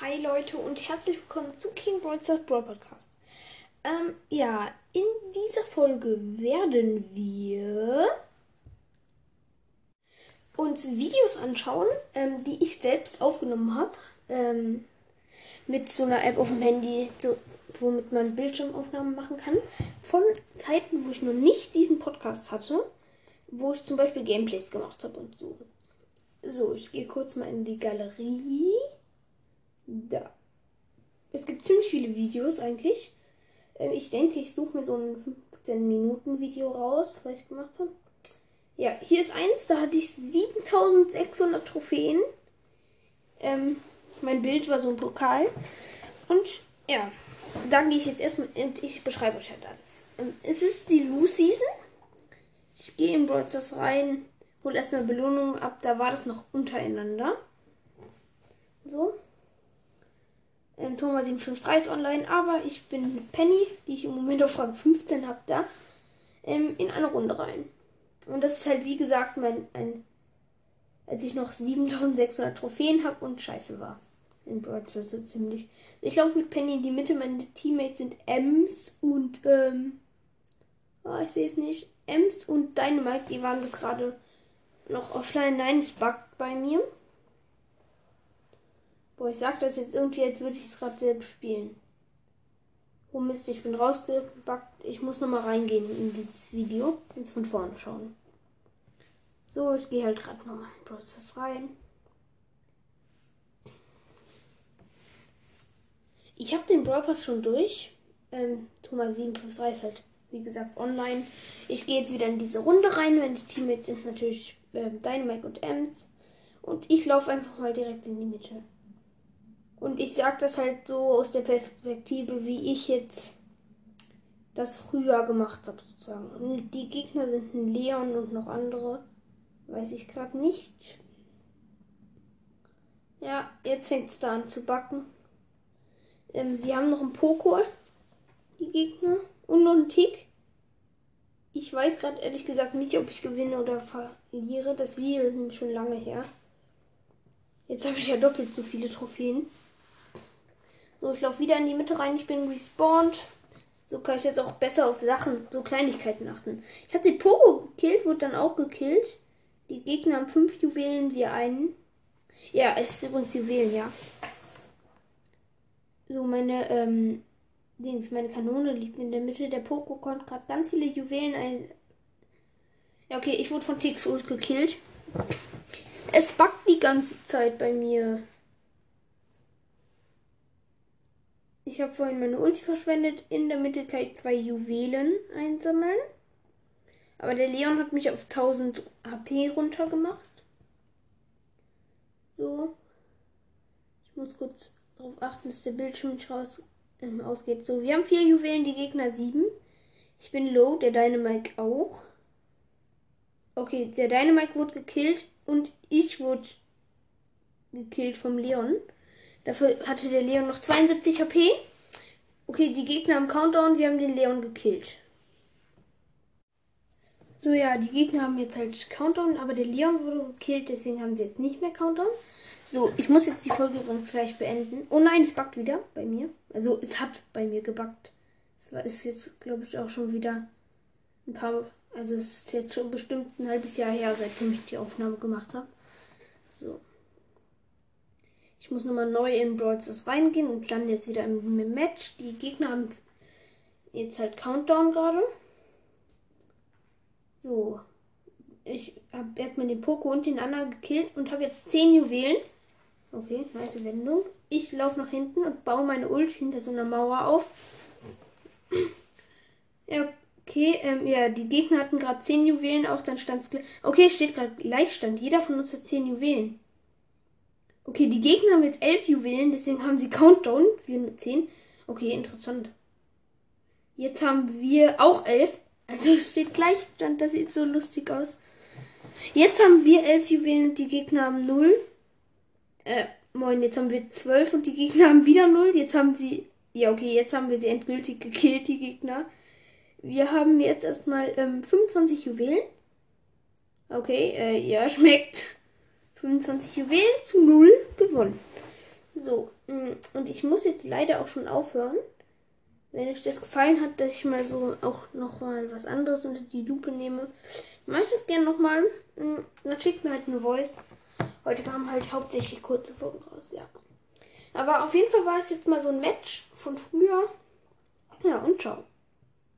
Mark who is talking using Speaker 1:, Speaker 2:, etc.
Speaker 1: Hi Leute und herzlich willkommen zu King Broadstars Brawl Podcast. Ähm, ja, in dieser Folge werden wir uns Videos anschauen, ähm, die ich selbst aufgenommen habe. Ähm, mit so einer App auf dem Handy, so, womit man Bildschirmaufnahmen machen kann. Von Zeiten, wo ich noch nicht diesen Podcast hatte, wo ich zum Beispiel Gameplays gemacht habe und so. So, ich gehe kurz mal in die Galerie. Da. Es gibt ziemlich viele Videos eigentlich. Ähm, ich denke, ich suche mir so ein 15 Minuten Video raus, was ich gemacht habe. Ja, hier ist eins, da hatte ich 7600 Trophäen. Ähm, mein Bild war so ein Pokal. Und ja, da gehe ich jetzt erstmal und ich beschreibe euch halt alles. Ähm, es ist die Lou Season. Ich gehe in Brawl rein, hole erstmal Belohnungen ab. Da war das noch untereinander. So. Thomas 753 ist online, aber ich bin mit Penny, die ich im Moment auf Rang 15 habe, da ähm, in eine Runde rein. Und das ist halt, wie gesagt, mein, ein, als ich noch 7600 Trophäen habe und scheiße war. In Broadcast so ziemlich. Ich laufe mit Penny in die Mitte, meine Teammates sind Ems und, ähm, oh, ich sehe es nicht. Ems und Dynamite, die waren bis gerade noch offline. Nein, es buggt bei mir. Boah, ich sag das jetzt irgendwie, als würde ich es gerade selbst spielen. Oh Mist, ich bin rausgebackt. Ich muss nochmal reingehen in dieses Video. Jetzt von vorne schauen. So, ich gehe halt gerade nochmal in Prozess rein. Ich habe den Brawl schon durch. Ähm, Thomas 753 ist halt, wie gesagt, online. Ich gehe jetzt wieder in diese Runde rein, wenn die Teammates sind natürlich ähm, Dynamite und Ems. Und ich laufe einfach mal direkt in die Mitte. Und ich sage das halt so aus der Perspektive, wie ich jetzt das früher gemacht habe, sozusagen. Und die Gegner sind ein Leon und noch andere. Weiß ich gerade nicht. Ja, jetzt fängt es da an zu backen. Ähm, sie haben noch einen Poko, die Gegner. Und noch einen Tick. Ich weiß gerade ehrlich gesagt nicht, ob ich gewinne oder verliere. Das Video ist schon lange her. Jetzt habe ich ja doppelt so viele Trophäen. So, ich laufe wieder in die Mitte rein. Ich bin respawned. So kann ich jetzt auch besser auf Sachen, so Kleinigkeiten achten. Ich den Pogo gekillt, wurde dann auch gekillt. Die Gegner haben fünf Juwelen, wir einen. Ja, es ist übrigens Juwelen, ja. So, meine, ähm, Dings, meine Kanone liegt in der Mitte. Der Poco konnte gerade ganz viele Juwelen ein. Ja, okay, ich wurde von Tix Ult gekillt. Es backt die ganze Zeit bei mir. Ich habe vorhin meine Ulti verschwendet. In der Mitte kann ich zwei Juwelen einsammeln. Aber der Leon hat mich auf 1000 HP runtergemacht. So. Ich muss kurz darauf achten, dass der Bildschirm nicht raus ähm, ausgeht. So, wir haben vier Juwelen, die Gegner sieben. Ich bin low, der Dynamite auch. Okay, der Dynamite wurde gekillt und ich wurde gekillt vom Leon. Dafür hatte der Leon noch 72 HP. Okay, die Gegner haben Countdown, wir haben den Leon gekillt. So, ja, die Gegner haben jetzt halt Countdown, aber der Leon wurde gekillt, deswegen haben sie jetzt nicht mehr Countdown. So, ich muss jetzt die Folge übrigens gleich beenden. Oh nein, es backt wieder bei mir. Also, es hat bei mir gebackt. Es ist jetzt, glaube ich, auch schon wieder ein paar. Also, es ist jetzt schon bestimmt ein halbes Jahr her, seitdem ich die Aufnahme gemacht habe. So. Ich muss nochmal neu in Brawl reingehen und lande jetzt wieder im Match. Die Gegner haben jetzt halt Countdown gerade. So. Ich habe erstmal den Poko und den anderen gekillt und habe jetzt 10 Juwelen. Okay, nice Wendung. Ich laufe nach hinten und baue meine Ult hinter so einer Mauer auf. Ja, okay, ähm, ja, die Gegner hatten gerade 10 Juwelen, auch dann stand es. Okay, steht gerade Gleichstand. Jeder von uns hat 10 Juwelen. Okay, die Gegner haben jetzt elf Juwelen, deswegen haben sie Countdown. Wir mit zehn. Okay, interessant. Jetzt haben wir auch elf. Also es steht Gleichstand, das sieht so lustig aus. Jetzt haben wir elf Juwelen und die Gegner haben null. Äh, moin, jetzt haben wir zwölf und die Gegner haben wieder null. Jetzt haben sie. Ja, okay, jetzt haben wir sie endgültig gekillt, die Gegner. Wir haben jetzt erstmal ähm, 25 Juwelen. Okay, äh, ja, schmeckt. 25 Juwelen zu 0 gewonnen. So, mm, und ich muss jetzt leider auch schon aufhören. Wenn euch das gefallen hat, dass ich mal so auch nochmal was anderes unter die Lupe nehme, mache ich das gerne nochmal. Mm, dann schickt mir halt eine Voice. Heute kamen halt hauptsächlich kurze Folgen raus, ja. Aber auf jeden Fall war es jetzt mal so ein Match von früher. Ja, und ciao.